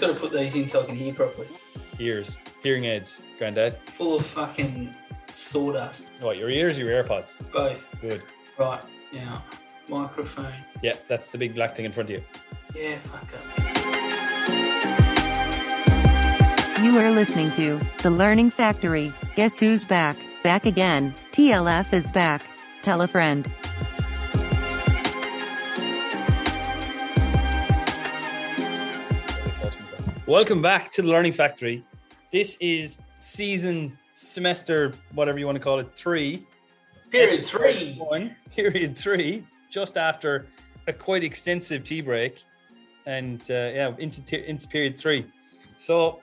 just got to put these in so I can hear properly. Ears, hearing aids, granddad. Full of fucking sawdust. What, your ears or your AirPods? Both. Good. Right. Now, microphone. Yeah, that's the big black thing in front of you. Yeah, fuck it. You are listening to The Learning Factory. Guess who's back? Back again. TLF is back. Tell a friend. Welcome back to the Learning Factory. This is season, semester, whatever you want to call it, three. Period three. One, period three, just after a quite extensive tea break, and uh, yeah, into te- into period three. So,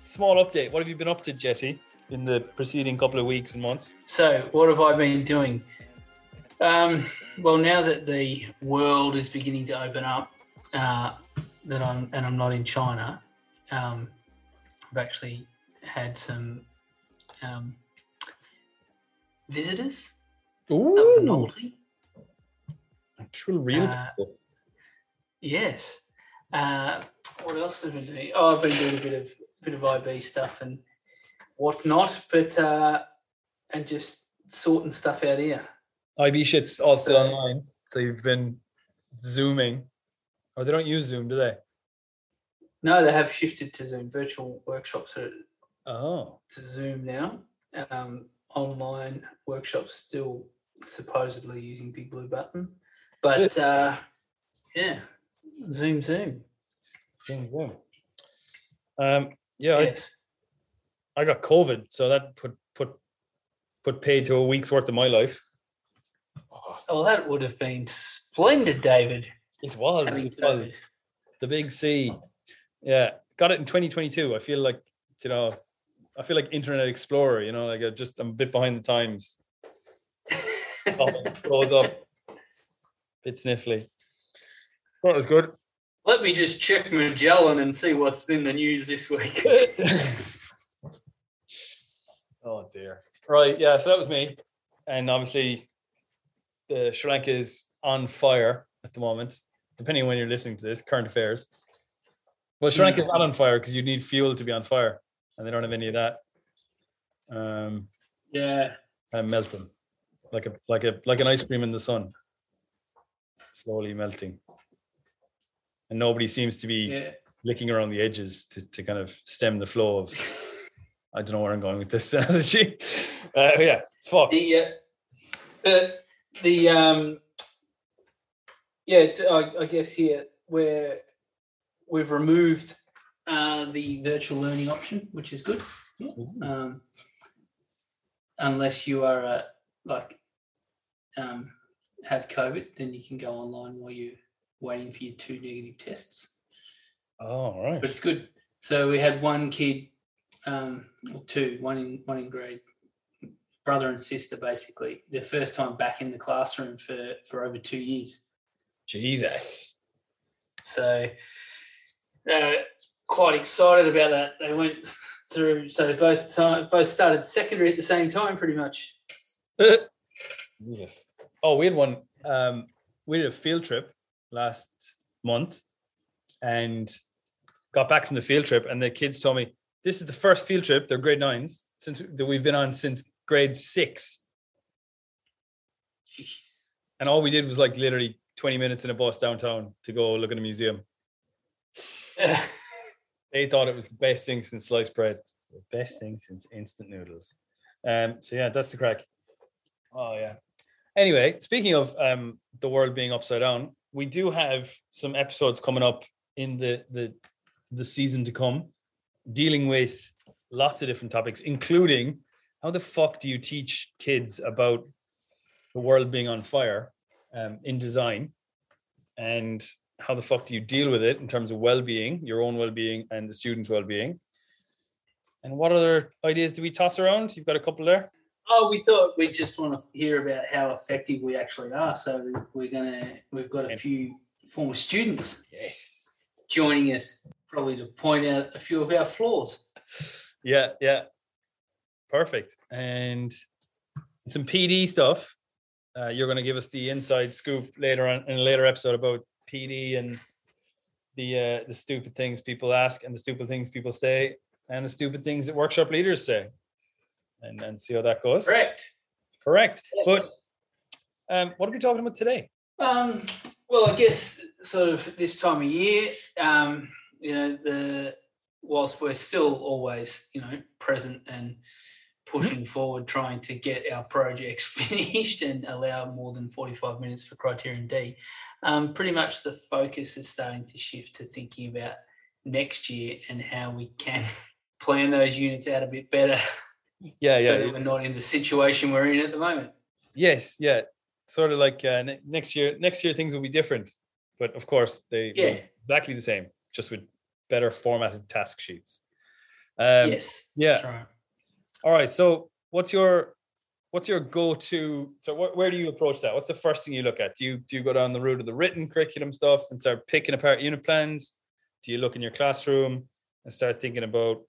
small update. What have you been up to, Jesse, in the preceding couple of weeks and months? So, what have I been doing? Um, well, now that the world is beginning to open up, uh, that I'm and I'm not in China, um, I've actually had some um, visitors. That a novelty. actual real Uh, people. Yes. Uh, what else have I been doing? Oh, I've been doing a bit of bit of IB stuff and whatnot, but uh, and just sorting stuff out here. IB shit's all still so- online, so you've been zooming, or they don't use Zoom, do they? No, they have shifted to Zoom. Virtual workshops are Oh, to Zoom now. Um, online workshops still supposedly using Big Blue Button, but uh, yeah, Zoom, Zoom. Zoom, Zoom. Um, yeah, I- Yes. I got COVID, so that put put put paid to a week's worth of my life. Oh, Well, that would have been splendid, David. it was, it was the big C. Yeah, got it in 2022. I feel like you know, I feel like Internet Explorer. You know, like I just I'm a bit behind the times. Close up, bit sniffly. That was good. Let me just check Magellan and see what's in the news this week. oh dear. Right, yeah. So that was me, and obviously, the Sri Lanka is on fire at the moment. Depending on when you're listening to this, current affairs. Well, Sri is not on fire because you need fuel to be on fire, and they don't have any of that. Um, yeah. kind of melt them like a like a like an ice cream in the sun, slowly melting, and nobody seems to be Yeah. licking around the edges to, to kind of stem the flow of I don't know where I'm going with this analogy. Uh, yeah, it's fucked. The uh, uh, the um yeah, it's I, I guess here where we've removed uh, the virtual learning option, which is good. Yeah. Um, unless you are uh, like um, have COVID, then you can go online while you're waiting for your two negative tests. Oh, all right. but it's good. So we had one kid, um, or two, one in one in grade, brother and sister, basically, their first time back in the classroom for for over two years. Jesus. So uh, quite excited about that. They went through, so they both time, both started secondary at the same time, pretty much. Jesus. Oh, we had one. Um, we did a field trip last month and got back from the field trip, and the kids told me this is the first field trip, they're grade nines, since that we've been on since grade six. And all we did was like literally 20 minutes in a bus downtown to go look at a museum. They thought it was the best thing since sliced bread. The best thing since instant noodles. Um, so yeah, that's the crack. Oh yeah. Anyway, speaking of um, the world being upside down, we do have some episodes coming up in the the the season to come, dealing with lots of different topics, including how the fuck do you teach kids about the world being on fire um, in design, and how the fuck do you deal with it in terms of well-being, your own well-being, and the students' well-being. And what other ideas do we toss around? You've got a couple there. Oh, we thought we just want to hear about how effective we actually are. So we're gonna we've got a few former students Yes. joining us, probably to point out a few of our flaws. Yeah, yeah. Perfect. And some PD stuff. Uh, you're going to give us the inside scoop later on in a later episode about PD and the uh, the stupid things people ask and the stupid things people say and the stupid things that workshop leaders say, and and see how that goes. Correct. Correct. Yes. But um, what are we talking about today? Um, well, I guess sort of this time of year, um, you know, the whilst we're still always, you know, present and pushing forward, trying to get our projects finished and allow more than 45 minutes for Criterion D, um, pretty much the focus is starting to shift to thinking about next year and how we can plan those units out a bit better Yeah, yeah. so that we're not in the situation we're in at the moment. yes, yeah. Sort of like uh, ne- next year. Next year things will be different, but of course they Yeah. be exactly the same, just with better formatted task sheets. Um, yes. yeah. That's right. All right. So, what's your what's your go to? So, wh- where do you approach that? What's the first thing you look at? Do you do you go down the route of the written curriculum stuff and start picking apart unit plans? Do you look in your classroom and start thinking about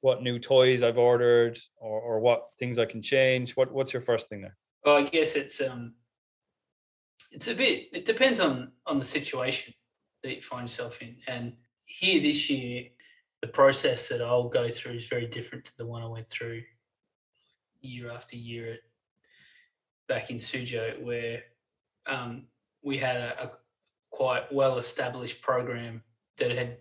what new toys I've ordered or, or what things I can change? What what's your first thing there? Well, I guess it's um, it's a bit. It depends on on the situation that you find yourself in. And here this year, the process that I'll go through is very different to the one I went through year after year at, back in Suzhou, where um, we had a, a quite well established program that had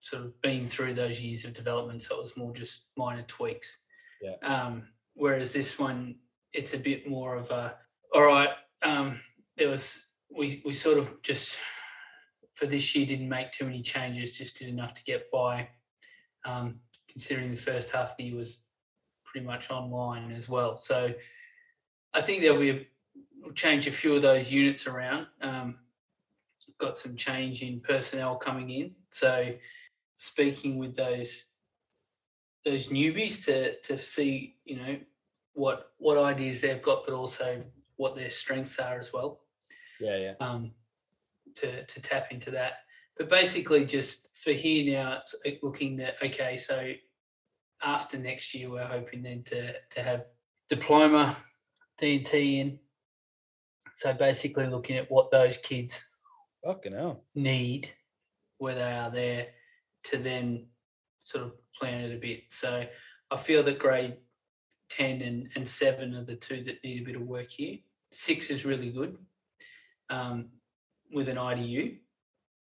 sort of been through those years of development. So it was more just minor tweaks. Yeah. Um, whereas this one, it's a bit more of a all right. Um, there was we we sort of just for this year didn't make too many changes, just did enough to get by. Um, considering the first half of the year was pretty much online as well, so I think there'll be a we'll change a few of those units around. Um, got some change in personnel coming in, so speaking with those those newbies to to see you know what what ideas they've got, but also what their strengths are as well. Yeah, yeah. Um, to to tap into that, but basically just for here now, it's looking that okay, so after next year, we're hoping then to to have diploma, D&T in. So basically, looking at what those kids Fucking hell. need where they are there to then sort of plan it a bit. So I feel that grade 10 and, and 7 are the two that need a bit of work here. Six is really good um, with an IDU.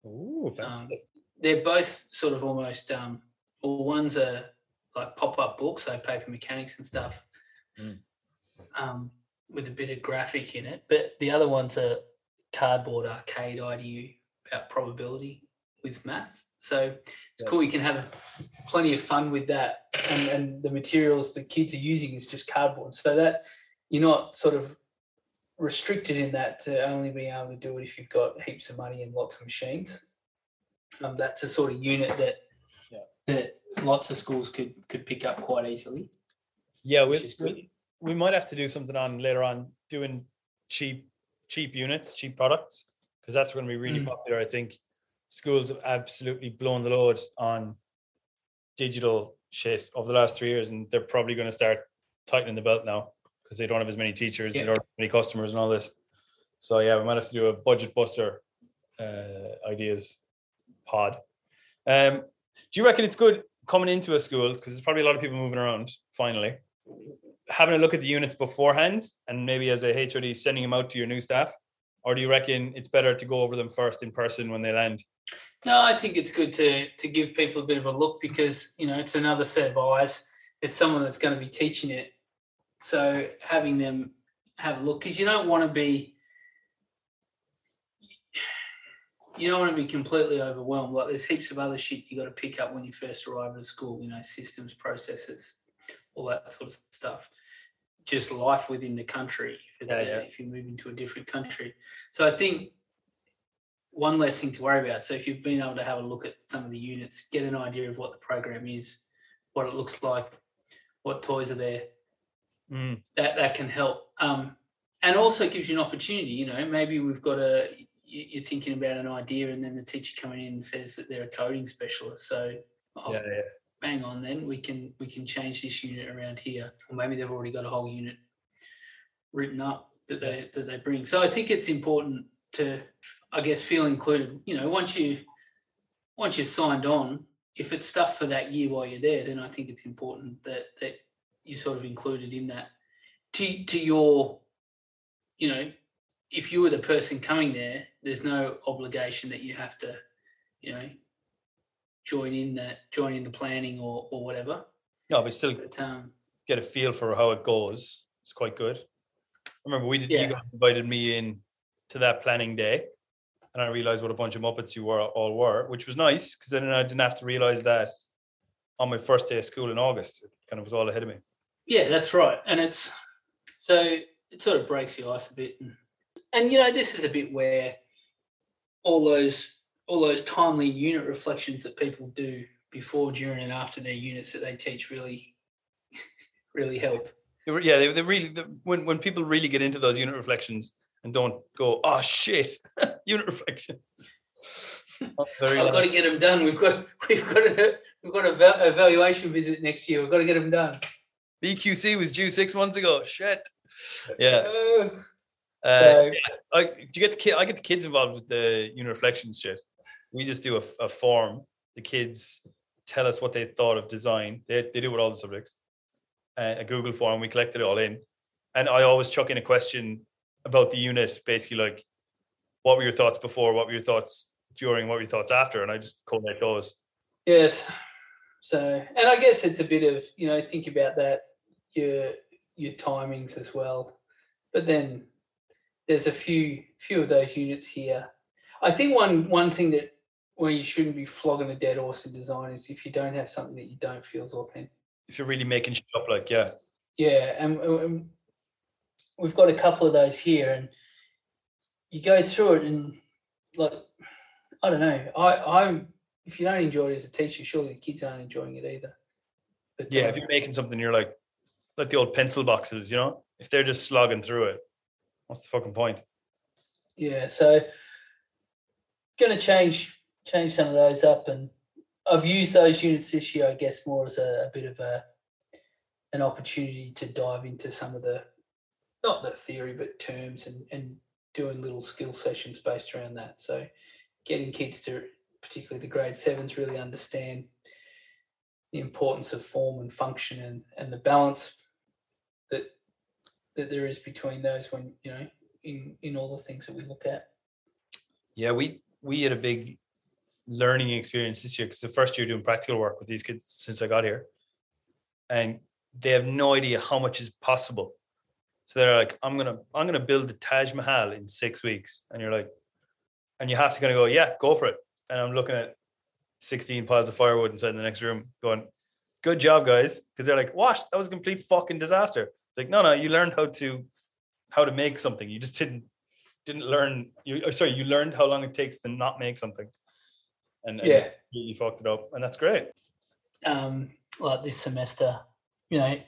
Ooh, fancy. Um, they're both sort of almost, um, well, one's a like pop up book, so paper mechanics and stuff, Mm. um, with a bit of graphic in it. But the other one's a cardboard arcade IDU about probability with math. So it's Yeah. cool. You can have plenty of fun with that, and, and the materials the kids are using is just cardboard. So that you're not sort of restricted in that to only being able to do it if you've got heaps of money and lots of machines. Um, that's a sort of unit that Yeah. that lots of schools could could pick up quite easily, yeah, which we, we, we might have to do something on later on doing cheap cheap units, cheap products, because that's going to be really Mm. popular. I think schools have absolutely blown the load on digital shit over the last three years, and they're probably going to start tightening the belt now because they don't have as many teachers, Yeah. they don't have many customers, and all this. So yeah, we might have to do a budget buster uh, ideas pod. Um, do you reckon it's good coming into a school because there's probably a lot of people moving around finally having a look at the units beforehand and maybe as a HOD sending them out to your new staff or do you reckon it's better to go over them first in person when they land No, I think it's good to to give people a bit of a look because you know it's another set of eyes. It's someone that's going to be teaching it, so having them have a look because you don't want to be you don't want to be completely overwhelmed. Like there's heaps of other shit you got to pick up when you first arrive at a school. You know, systems, processes, all that sort of stuff. Just life within the country. If it's Yeah, yeah. if you move into a different country, so I think one less thing to worry about. So if you've been able to have a look at some of the units, get an idea of what the program is, what it looks like, what toys are there, Mm, that that can help. Um, and also gives you an opportunity. You know, maybe we've got a you- you're thinking about an idea, and then the teacher coming in and says that they're a coding specialist. So oh, yeah yeah bang on, then we can we can change this unit around here, or maybe they've already got a whole unit written up that they that they bring. So I think it's important to I guess feel included. You know, once you once you're signed on, if it's stuff for that year while you're there, then I think it's important that that you're sort of included in that. To to your, you know, if you were the person coming there, there's no obligation that you have to, you know, join in that join in the planning or or whatever. No, but still But um, get a feel for how it goes. It's quite good. I remember we did Yeah. you guys invited me in to that planning day and I realized what a bunch of Muppets you were all were, which was nice because then I didn't have to realize that on my first day of school in August. It kind of was all ahead of me. Yeah, that's right. And it's so it sort of breaks the ice a bit. And, and you know, this is a bit where all those all those timely unit reflections that people do before, during, and after their units that they teach really really help. Yeah, they, they really the, when when people really get into those unit reflections and don't go, oh shit, unit reflections. I've got to get them done. We've got we've got a we've got a evaluation visit next year. We've got to get them done. BQC was due six months ago. Shit. Yeah. Oh, Uh, so I do you get the kid? I get the kids involved with the unit reflections shit. We just do a, a form. The kids tell us what they thought of design. They they do it with all the subjects. Uh, a Google form. We collect it all in, and I always chuck in a question about the unit, basically like, what were your thoughts before? What were your thoughts during? What were your thoughts after? And I just collate those. Yes. So, and I guess it's a bit of you know think about that your your timings as well. But then there's a few few of those units here. I think one one thing that where you shouldn't be flogging a dead horse in design is if you don't have something that you don't feel is authentic. If you're really making shit up, like yeah, Yeah, and, and we've got a couple of those here, and you go through it, and like I don't know, I I'm if you don't enjoy it as a teacher, surely the kids aren't enjoying it either. But yeah. uh, If you're making something, you're like, like the old pencil boxes, you know. If they're just slogging through it, what's the fucking point? yeah, so gonna change change some of those up, and I've used those units this year, I guess, more as a, a bit of a an opportunity to dive into some of the not the theory but terms and and doing little skill sessions based around that. So getting kids to particularly the grade sevens really understand the importance of form and function and, and the balance that that there is between those when you know in in all the things that we look at. Yeah, we we had a big learning experience this year because the first year doing practical work with these kids since I got here, and they have no idea how much is possible. So they're like, "I'm gonna I'm gonna build the Taj Mahal in six weeks," and you're like, and you have to kind of go, "Yeah, go for it." And I'm looking at 16 piles of firewood inside the next room, going, "Good job, guys," because they're like, "What? That was a complete fucking disaster." It's like, no, no, you learned how to how to make something. You just didn't didn't learn you oh, sorry you learned how long it takes to not make something and, and Yeah. you, fucked it up and that's great um, like this semester, you know,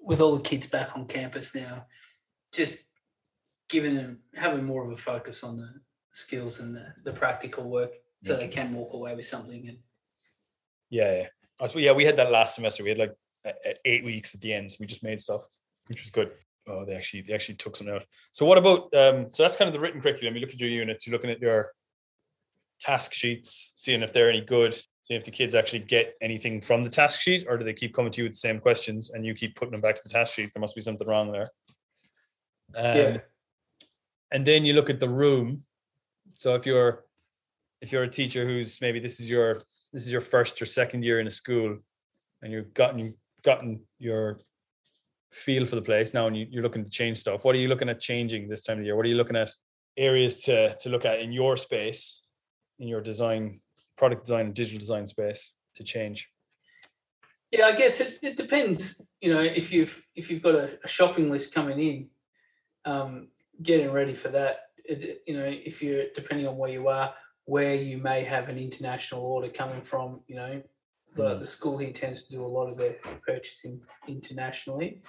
with all the kids back on campus now, just giving them having more of a focus on the skills and the, the practical work so they can walk away with something and yeah yeah I suppose, yeah we had that last semester. We had like eight weeks at the end. So we just made stuff which was good. Oh they actually they actually took something out. So what about um so that's kind of the written curriculum. You look at your units you're looking at your task sheets seeing if they're any good seeing if the kids actually get anything from the task sheet or do they keep coming to you with the same questions and you keep putting them back to the task sheet? There must be something wrong there. Um, Yeah. and then you look at the room. So if you're if you're a teacher who's maybe this is your this is your first or second year in a school and you've gotten gotten your feel for the place now and you, you're looking to change stuff what are you looking at changing this time of year what are you looking at areas to to look at in your space in your design product design and digital design space to change yeah, I guess it, it depends. You know, if you've if you've got a, a shopping list coming in, um, getting ready for that. It, you know, if you're depending on where you are, where you may have an international order coming from. You know, the, Mm. the school here tends to do a lot of their purchasing internationally,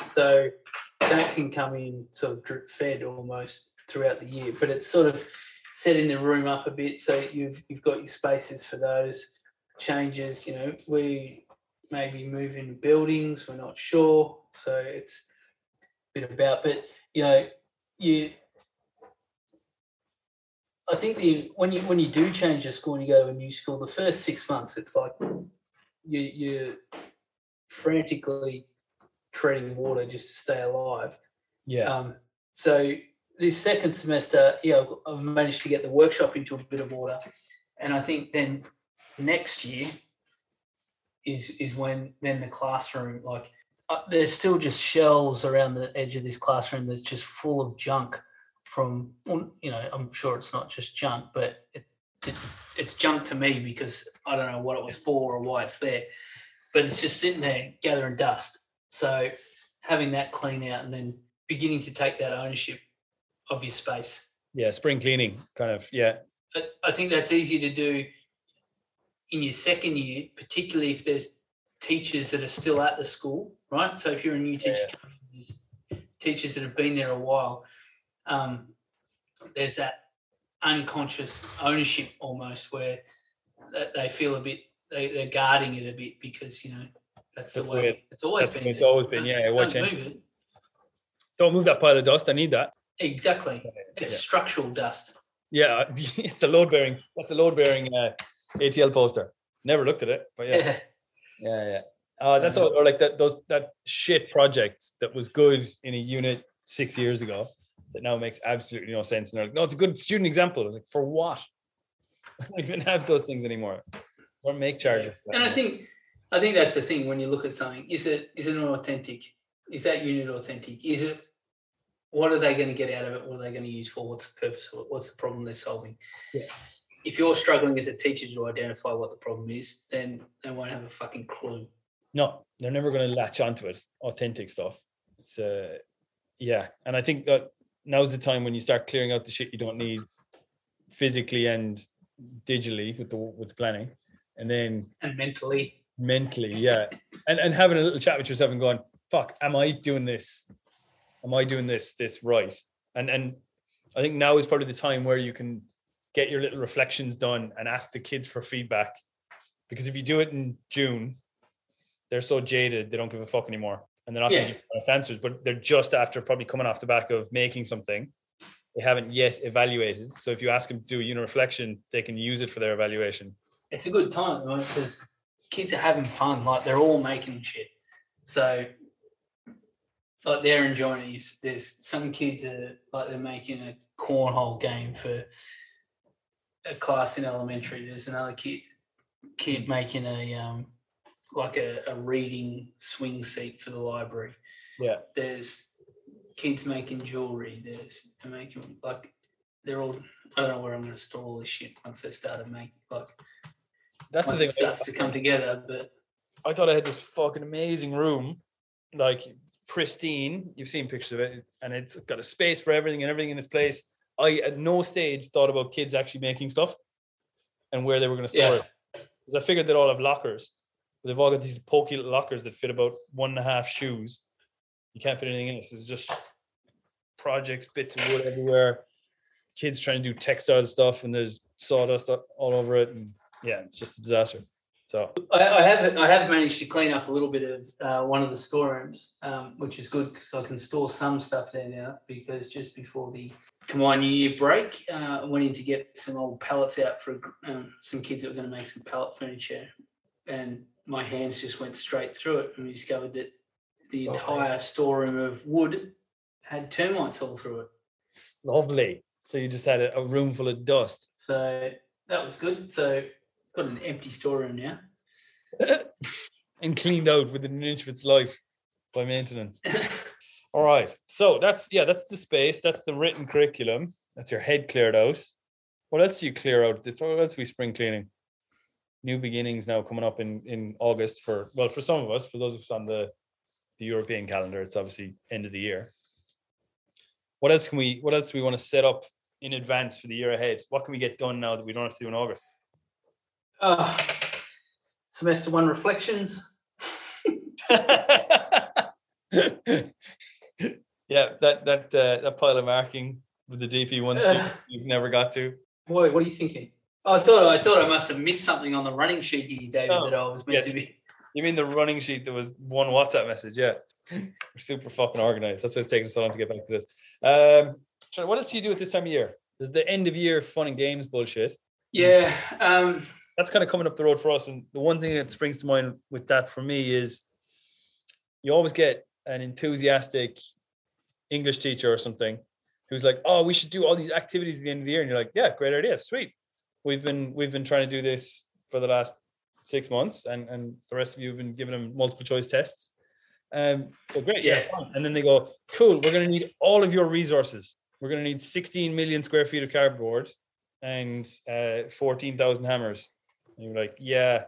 so that can come in sort of drip fed almost throughout the year. But it's sort of setting the room up a bit so you've you've got your spaces for those changes. You know, we maybe moving buildings, we're not sure. So it's a bit about, but you know, you I think the when you when you do change your school and you go to a new school, the first six months it's like you you're frantically treading water just to stay alive. Yeah. Um, so this second semester, yeah, I've- I've managed to get the workshop into a bit of order, and I think then next year is is when then the classroom like uh, there's still just shelves around the edge of this classroom that's just full of junk from you know I'm sure it's not just junk, but it, it's junk to me because I don't know what it was for or why it's there, but it's just sitting there gathering dust. So having that clean out and then beginning to take that ownership of your space. yeah. Spring cleaning, kind of. Yeah. I, think that's easy to do in your second year, particularly if there's teachers that are still at the school, right? So if you're a new teacher, Yeah. teachers that have been there a while, um, there's that unconscious ownership almost where they feel a bit they, they're guarding it a bit because you know that's the That's the way it's always been. it's there. always been, yeah, don't move it. Don't move that pile of dust. I need that. Exactly. It's Yeah. structural dust. Yeah, it's a load bearing. That's a load bearing uh, ATL poster. Never looked at it, but yeah, Yeah. yeah, yeah. Uh, that's all, or like that those that shit project that was good in a unit six years ago that now makes absolutely no sense. And they're like, no, it's a good student example. I was like, for what? I don't even have those things anymore. Or make charges. And I think I think that's the thing when you look at something. Is it is it authentic? Is that unit authentic? Is it what are they going to get out of it? What are they going to use for? What's the purpose of it? What's the problem they're solving? Yeah. If you're struggling as a teacher to identify what the problem is, then they won't have a fucking clue. No, they're never going to latch onto it. Authentic stuff. It's uh, yeah, and I think that now's the time when you start clearing out the shit you don't need, physically and digitally with the with the planning, and then And mentally, mentally, yeah, and and having a little chat with yourself and going, "Fuck, am I doing this? Am I doing this this right?" And and I think now is probably the time where you can get your little reflections done and ask the kids for feedback, because if you do it in June, they're so jaded they don't give a fuck anymore, and they're not going Yeah. to give you honest answers. But they're just after probably coming off the back of making something. They haven't yet evaluated. So if you ask them to do a unit reflection, they can use it for their evaluation. it's a good time because kids are having fun. Like they're all making shit. So like they're enjoying it. There's some kids are like they're making a cornhole game for a class in elementary. There's another kid kid making a um like a, a reading swing seat for the library. Yeah. There's kids making jewelry. There's they're making like they're all I don't know where I'm gonna store all this shit once they started making like That's the thing. it starts to come together. But I thought I had this fucking amazing room, like pristine. You've seen pictures of it, and it's got a space for everything and everything in its place. I at no stage thought about kids actually making stuff and where they were going to store Yeah. it. Because I figured they'd all have lockers. They've all got these pokey lockers that fit about one and a half shoes. You can't fit anything in. So it's just projects, bits of wood everywhere. Kids trying to do textile stuff, and there's sawdust all over it, and yeah, it's just a disaster. So I, I have I have managed to clean up a little bit of uh, one of the storerooms, um, which is good because I can store some stuff there now. Because just before the Kawhi New Year break, uh, I went in to get some old pallets out for um, some kids that were going to make some pallet furniture, and my hands just went straight through it, and we discovered that the Oh. entire storeroom of wood had termites all through it. Lovely. So you just had a, a room full of dust. So that was good. So got an empty storeroom now. and cleaned out within an inch of its life by maintenance. All right. So that's yeah, that's the space. That's the written curriculum. That's your head cleared out. What else do you clear out? What else we spring cleaning? New beginnings now coming up in in August for well for some of us for those of us on the the European calendar. It's obviously end of the year. What else can we? What else do we want to set up in advance for the year ahead? What can we get done now that we don't have to do in August? Uh, semester one reflections. yeah, that that uh, that pile of marking with the DP one student you've never got to. Boy, what are you thinking? Oh, I thought I thought I must have missed something on the running sheet here, David, No. that I was meant Yeah. to be. You mean the running sheet that was one WhatsApp message? Yeah, we're super fucking organized. That's why it's taking so long to get back to this. Um, what else do you do at this time of year? There's the end of year fun and games bullshit. Yeah. Um, That's kind of coming up the road for us. And the one thing that springs to mind with that for me is you always get an enthusiastic English teacher or something who's like, "Oh, we should do all these activities at the end of the year," and you're like, "Yeah, great idea, sweet." We've been we've been trying to do this for the last six months, and and the rest of you have been giving them multiple choice tests. Um, so great, yeah, fine. And then they go, "Cool, we're going to need all of your resources. We're going to need 16 million square feet of cardboard and uh, 14,000 hammers." And you're like, "Yeah."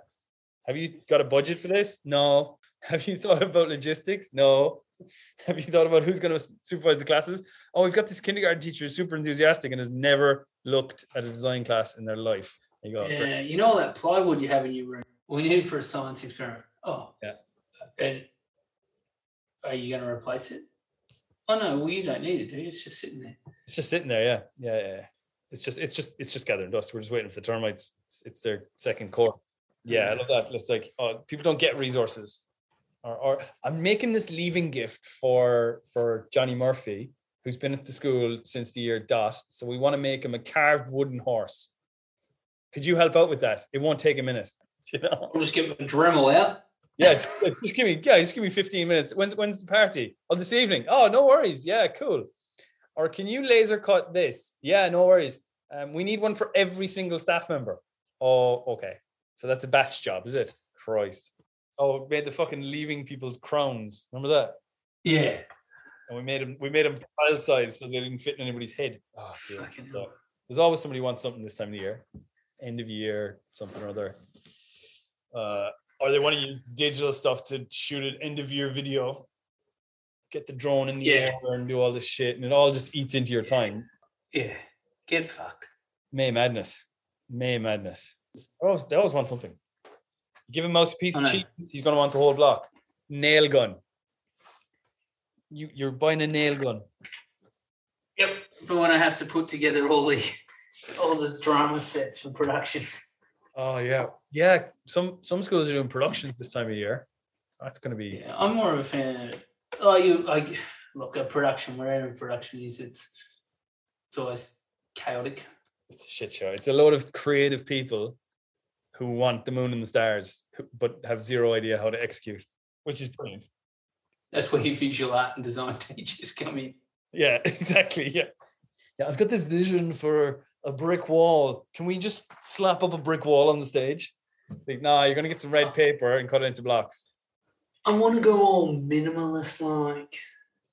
Have you got a budget for this? No. Have you thought about logistics? No. Have you thought about who's going to supervise the classes? Oh, we've got this kindergarten teacher who's super enthusiastic and has never looked at a design class in their life. You go, oh, "Great." yeah. You know that plywood you have in your room? We need it for a science experiment. Oh. Yeah. And are you going to replace it? Oh no, well you don't need it, do you? It's just sitting there. it's just sitting there. Yeah, yeah, yeah. yeah. It's just, it's just, it's just gathering dust. We're just waiting for the termites. It's, it's their second core. Yeah, I love that. It's like, oh, people don't get resources. Or, or I'm making this leaving gift for for Johnny Murphy, who's been at the school since the year dot. So we want to make him a carved wooden horse. Could you help out with that? It won't take a minute. You know. We'll just get a Dremel out. Yeah, just, just give me yeah, just give me 15 minutes. When's when's the party? Oh, this evening. Oh, no worries. Yeah, cool. Or can you laser cut this? Yeah, no worries. Um, we need one for every single staff member. Oh, okay. So that's a batch job, is it? Christ. Oh, we made the fucking leaving people's crowns. Remember that? Yeah. And we made them we made them child size so they didn't fit in anybody's head. Oh. So, there's always somebody who wants something this time of year, end of year, something or other. Uh, or they want to use digital stuff to shoot an end of year video, get the drone in the Yeah. air and do all this shit, and it all just eats into your time. Yeah. Get fucked. May madness, May madness. They always, they always want something. Give a mouse a piece of cheese, he's going to want the whole block. Nail gun. You you're buying a nail gun. Yep. For when I have to put together all the all the drama sets for productions. Oh yeah, yeah. Some some schools are doing productions this time of year. That's going to be Yeah, I'm more of a fan of oh you like look a production, wherever production is, it's it's always chaotic. it's a shit show. It's a lot of creative people who want the moon and the stars, but have zero idea how to execute, which is brilliant. That's where your visual art and design teachers come in. Yeah, exactly. Yeah, yeah. I've got this vision for a brick wall. Can we just slap up a brick wall on the stage? Like, nah, you're gonna get some red paper and cut it into blocks. I want to go all minimalist like.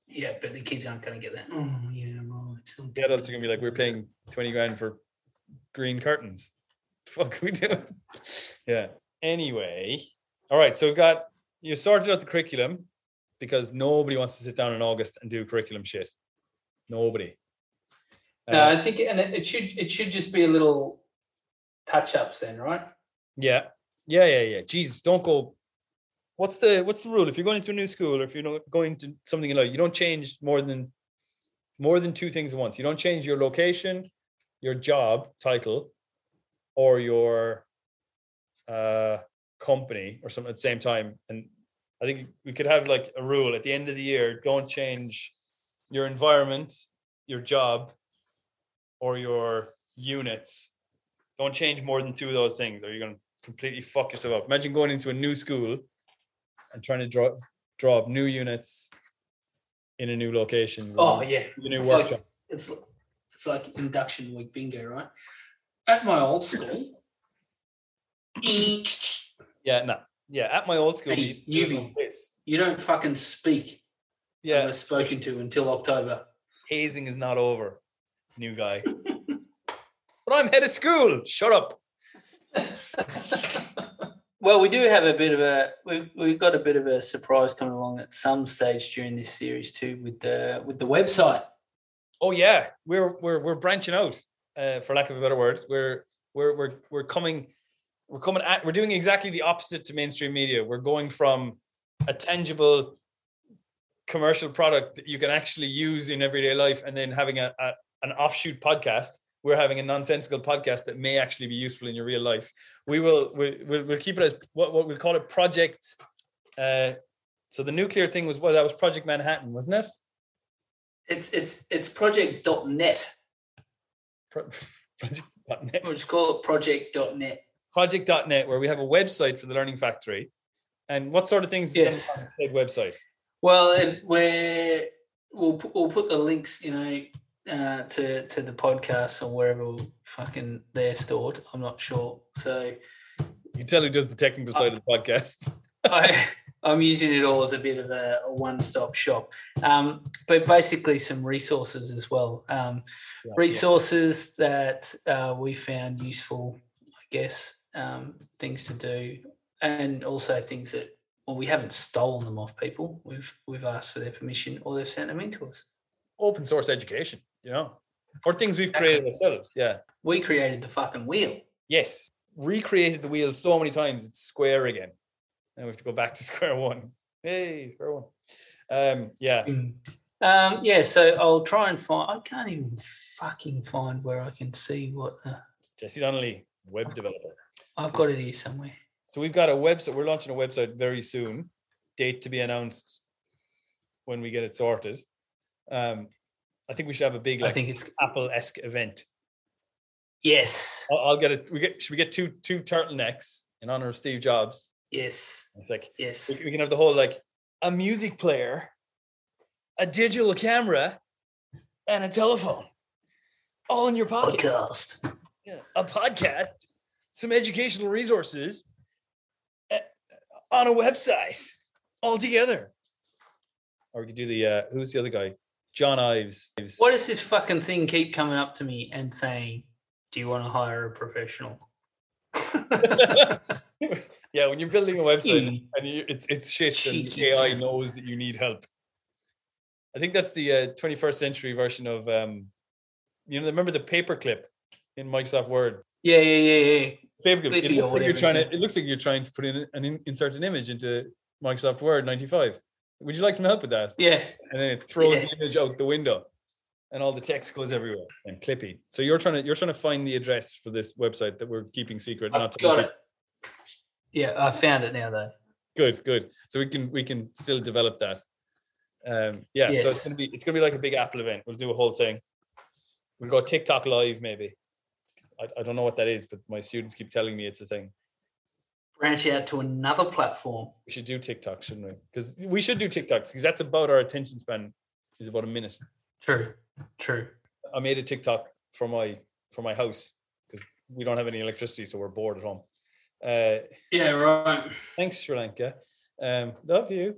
Yeah, but the kids aren't going to get that. Oh, yeah, right. okay. The adults are gonna be like, we're paying twenty grand for green curtains. The fuck are we doing? Yeah. Anyway, all right. So we've got you sorted out the curriculum because nobody wants to sit down in August and do curriculum shit. Nobody. No, Uh, I think, and it, should it should just be a little touch ups then, right? yeah, yeah, yeah, yeah. Jesus, don't go. What's the what's the rule? If you're going into a new school or if you're not going to something you like, you don't change more than more than two things at once. You don't change your location, your job title, or your uh company or something at the same time. And I think we could have like a rule at the end of the year: don't change your environment, your job, or your units. Don't change more than two of those things, or you're gonna completely fuck yourself up. Imagine going into a new school and trying to draw draw up new units in a new location. Oh yeah, new it's like it's it's like induction week bingo, right? At my old school, Yeah, no. Yeah, at my old school, Hey, we used to do it newbie. this. you don't fucking speak Yeah, unless spoken to until October. hazing is not over, new guy. but I'm head of school. Shut up. Well, we do have a bit of a we've, we've got a bit of a surprise coming along at some stage during this series too with the with the website. Oh yeah, we're we're we're branching out, uh, for lack of a better word. We're we're we're we're coming, we're coming at we're doing exactly the opposite to mainstream media. We're going from a tangible commercial product that you can actually use in everyday life, and then having a, a an offshoot podcast. We're having a nonsensical podcast that may actually be useful in your real life. We will we, we'll, we'll keep it as what, what we'll call it project. Uh, so the nuclear thing was well, that was Project Manhattan, wasn't it? It's it's it's project.net. Pro- project.net. We'll just call it project.net. Project.net, where we have a website for the Learning Factory. And what sort of things is Yes. on said website? Well, if we're, we'll, we'll put the links, you know, uh, to, to the podcast or wherever fucking they're stored. I'm not sure. So You tell who does the technical side of the podcast. I, I'm using it all as a bit of a, a one-stop shop. Um, but basically some resources as well. Um, Yeah, yeah. resources that uh, we found useful, I guess, um, things to do, and also things that well, we haven't stolen them off people. We've we've asked for their permission, or they've sent them in to us. Open source education, you know, or things we've created ourselves. Yeah. We created the fucking wheel. Yes. Recreated the wheel so many times, it's square again. And we have to go back to square one. Hey, square one. Um, yeah. Um, yeah, so I'll try and find. I can't even fucking find where I can see what the, Jesse Donnelly, web developer. I've got it here somewhere. So we've got a website. We're launching a website very soon. Date to be announced when we get it sorted. Um, I think we should have a big I think it's Apple esque event. yes, I'll, I'll get it. We get should we get two two turtlenecks in honor of Steve Jobs? yes, It's like yes. we, we can have the whole like a music player, a digital camera, and a telephone, all in your pocket. Podcast. Yeah, a podcast, some educational resources eh, on a website all together. Or we could do the uh who's the other guy? John Ives. Why does this fucking thing keep coming up to me and saying, "Do you want to hire a professional?" yeah, when you're building a website and you, it's it's shit and AI knows that you need help. I think that's the uh, 21st century version of um you know remember the paperclip in Microsoft Word. yeah, yeah, yeah, yeah. Paperclip. It looks like you're trying to it looks like you're trying to put in an in, insert an image into Microsoft Word 95. Would you like some help with that? Yeah, and then it throws Yeah. the image out the window and all the text goes everywhere and clippy so you're trying to you're trying to find the address for this website that we're keeping secret I've not got it. Yeah, I found it now though. good good so we can we can still develop that um yeah so it's gonna be it's gonna be like a big apple event we'll do a whole thing we'll go tiktok live maybe I, I don't know what that is but my students keep telling me it's a thing Branch out to another platform. we should do tiktok shouldn't we because we should do tiktoks because that's about our attention span is about a minute True, true. I made a TikTok for my for my house because we don't have any electricity, so we're bored at home. Uh, Yeah, right. thanks, Sri Lanka. Um, love you.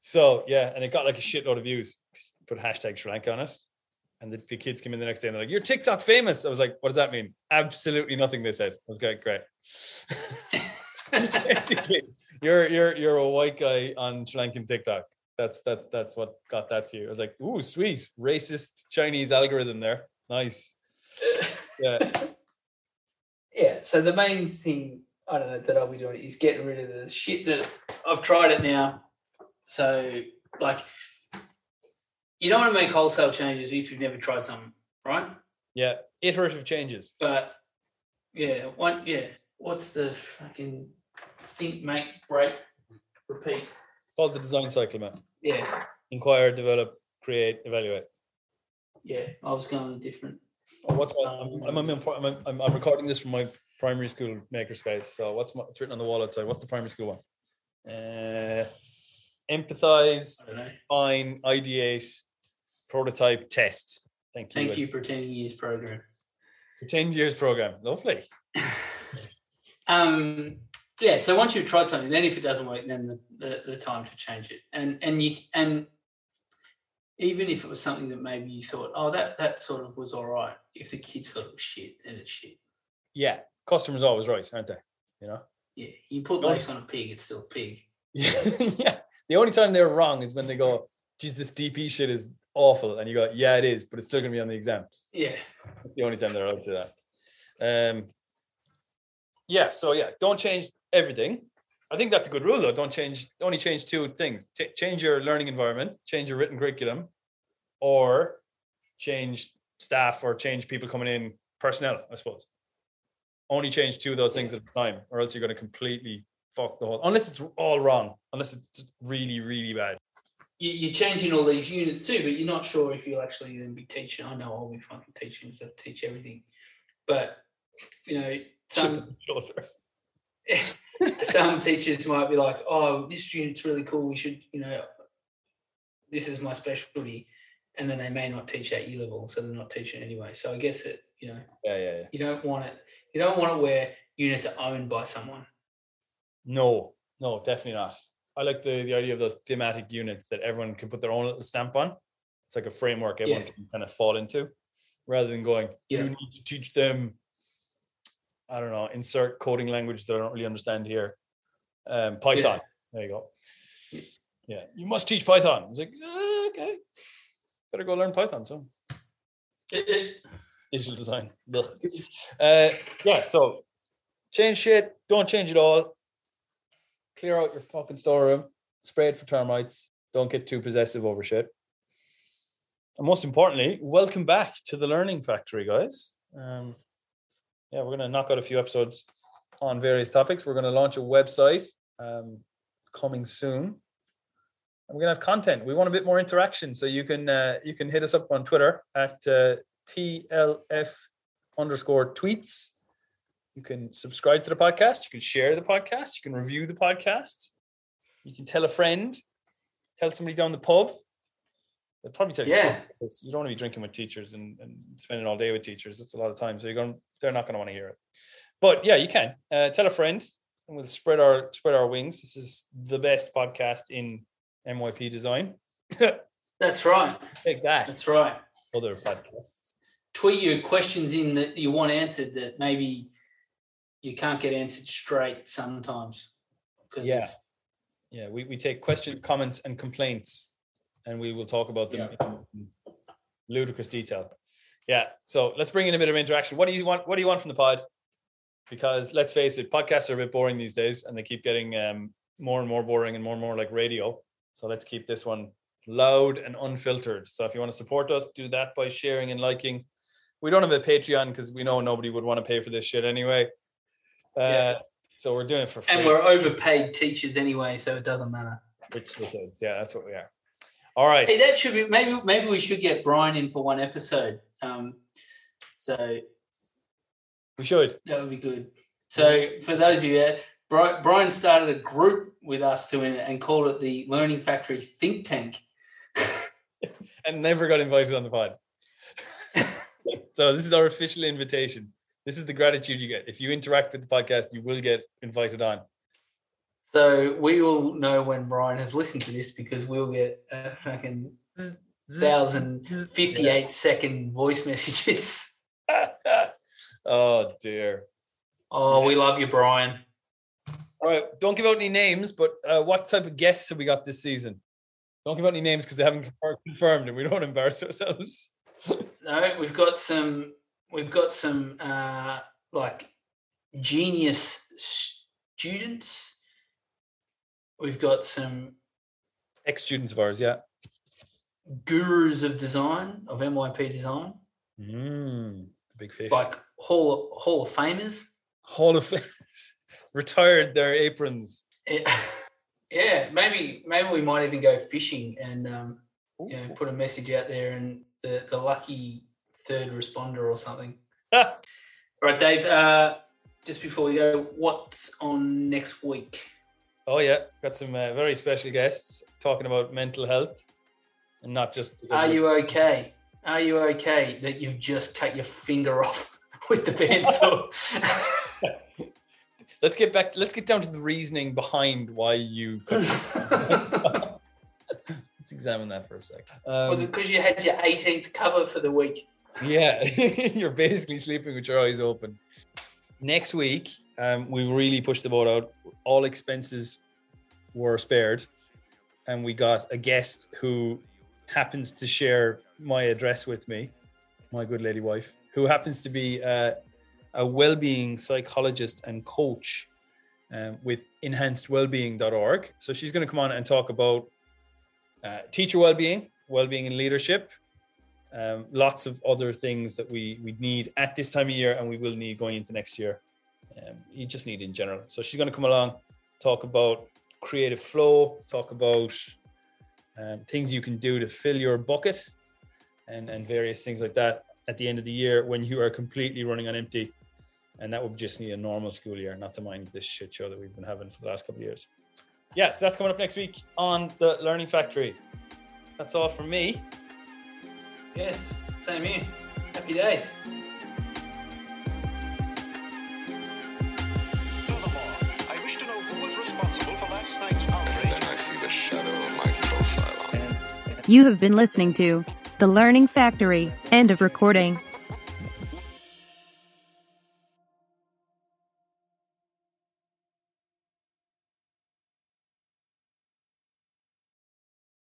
So yeah, and it got like a shitload of views. Put hashtag Sri Lanka on it, and the, the kids came in the next day and they're like, "You're TikTok famous." I was like, "What does that mean?" Absolutely nothing. They said. I was like, "Great." Basically, you're you're you're a white guy on Sri Lankan TikTok. That's that's that's what got that for you. I was like, "Ooh, sweet, racist Chinese algorithm there. Nice." Yeah. yeah. So the main thing I don't know that I'll be doing is getting rid of the shit that I've tried it now. So like, you don't want to make wholesale changes if you've never tried something, right? Yeah, iterative changes. But yeah, one yeah. What's the fucking think, make, break, repeat? It's called the design cycle, man. Yeah, Inquire, develop, create, evaluate. yeah. I was going different. Oh, what's my? I'm, I'm, I'm, I'm, I'm, I'm recording this from my primary school makerspace. So what's my? It's written on the wall outside. What's the primary school one? Uh, empathize, I don't know. define, ideate, prototype, test. Thank you. Thank you for 10 years program. For ten years program. Lovely. Um, yeah, so once you've tried something, then if it doesn't work, then the, the, the time to change it. And and you and even if it was something that maybe you thought, oh, that that sort of was all right. If the kids thought it was shit, then it's shit. Yeah, customers always right, aren't they? You know. Yeah, you put lace on a pig, it's still a pig. yeah. The only time they're wrong is when they go, geez, this DP shit is awful. And you go, yeah, it is, but it's still going to be on the exam. Yeah, the only time they're allowed to do that. Um, yeah, so yeah, don't change everything. I think that's a good rule, though. Don't change, only change two things Ch- change your learning environment, change your written curriculum, or change staff or change people coming in, personnel, I suppose. Only change two of those things at a time, or else you're going to completely fuck the whole, unless it's all wrong, unless it's really, really bad. you, you're changing all these units too, but you're not sure if you'll actually then be teaching. I know I'll be fucking teaching because I teach everything, but you know, some some teachers might be like, "Oh, this unit's really cool. We should, you know, this is my specialty," and then they may not teach at year level, so they're not teaching anyway. So I guess it you know, yeah, yeah, yeah. you don't want it. You don't want it where units are owned by someone. No, no, definitely not. I like the the idea of those thematic units that everyone can put their own little stamp on. It's like a framework everyone Yeah. can kind of fall into, rather than going, Yeah. you need to teach them. I don't know, insert coding language that I don't really understand here. Um, Python. There you go. Yeah. Yeah, you must teach Python. It's like "Uh, okay, better go learn Python. So digital design. Uh, yeah, so change shit, don't change it all. Clear out your fucking storeroom, spray it for termites, don't get too possessive over shit. And most importantly, welcome back to the Learning Factory, guys. Um, yeah, we're going to knock out a few episodes on various topics. We're going to launch a website um, coming soon. And we're going to have content. We want a bit more interaction, so you can uh, you can hit us up on Twitter at uh, TLF underscore tweets. You can subscribe to the podcast. You can share the podcast. You can review the podcast. You can tell a friend, tell somebody down the pub. They'll probably tell you Yeah. because you don't want to be drinking with teachers and, and spending all day with teachers. It's a lot of time. So you're going, they're not going to want to hear it. But yeah, you can uh, tell a friend and we'll spread our spread our wings. This is the best podcast in MYP design. That's right. Take that, That's right. other podcasts. Tweet your questions in that you want answered that maybe you can't get answered straight sometimes. Yeah. Yeah, we, we take questions, comments, and complaints, and we will talk about them in ludicrous detail. Yeah. So let's bring in a bit of interaction. What do you want? What do you want from the pod? Because let's face it, podcasts are a bit boring these days, and they keep getting um, more and more boring and more and more like radio. So let's keep this one loud and unfiltered. So if you want to support us, do that by sharing and liking. We don't have a Patreon because we know nobody would want to pay for this shit anyway. Uh, Yeah. So we're doing it for free. And we're overpaid teachers anyway, so it doesn't matter. Rich the kids. Yeah, that's what we are. All right. Hey, that should be maybe maybe we should get Brian in for one episode. Um, so we should. that would be good. So for those of you, Brian started a group with us two in it and called it the Learning Factory Think Tank. And never got invited on the pod. so this is our official invitation. This is the gratitude you get. If you interact with the podcast, you will get invited on. So we will know when Brian has listened to this because we'll get a fucking thousand fifty-eight second voice messages. oh dear. Oh, we love you, Brian. All right. Don't give out any names, but uh, what type of guests have we got this season? Don't give out any names because they haven't confirmed and we don't want to embarrass ourselves. No, we've got some. We've got some uh, like genius students. We've got some Ex students of ours, yeah. gurus of design of MYP design, Mm, big fish. like Hall Hall of Famers. Hall of Fame retired their aprons. Yeah, yeah, maybe maybe we might even go fishing and um, you know put a message out there and the the lucky third responder or something. All right, Dave. Uh, just before we go, what's on next week? Oh yeah, got some uh, very special guests talking about mental health, and not just. Are you okay? Are you okay that you've just cut your finger off with the bandsaw? Let's get back. Let's get down to the reasoning behind why you. Cut let's examine that for a sec. Um, Was it because you had your 18th cover for the week? Yeah, you're basically sleeping with your eyes open. Next week, um, we really pushed the boat out. All expenses were spared, and we got a guest who happens to share my address with me, my good lady wife, who happens to be uh, a well-being psychologist and coach um, with enhancedwellbeing.org. So she's going to come on and talk about uh, teacher well-being, well-being in leadership, um, lots of other things that we we need at this time of year and we will need going into next year um, you just need in general so she's going to come along talk about creative flow talk about um, things you can do to fill your bucket, and and various things like that at the end of the year when you are completely running on empty. And that would just need a normal school year, not to mind this shit show that we've been having for the last couple of years. Yeah, so that's coming up next week on the Learning Factory. That's all from me. Yes, same here. Happy days. Furthermore, I wish to know who was responsible for last night's outrage. Then I see the shadow of my profile. You have been listening to The Learning Factory. End of recording.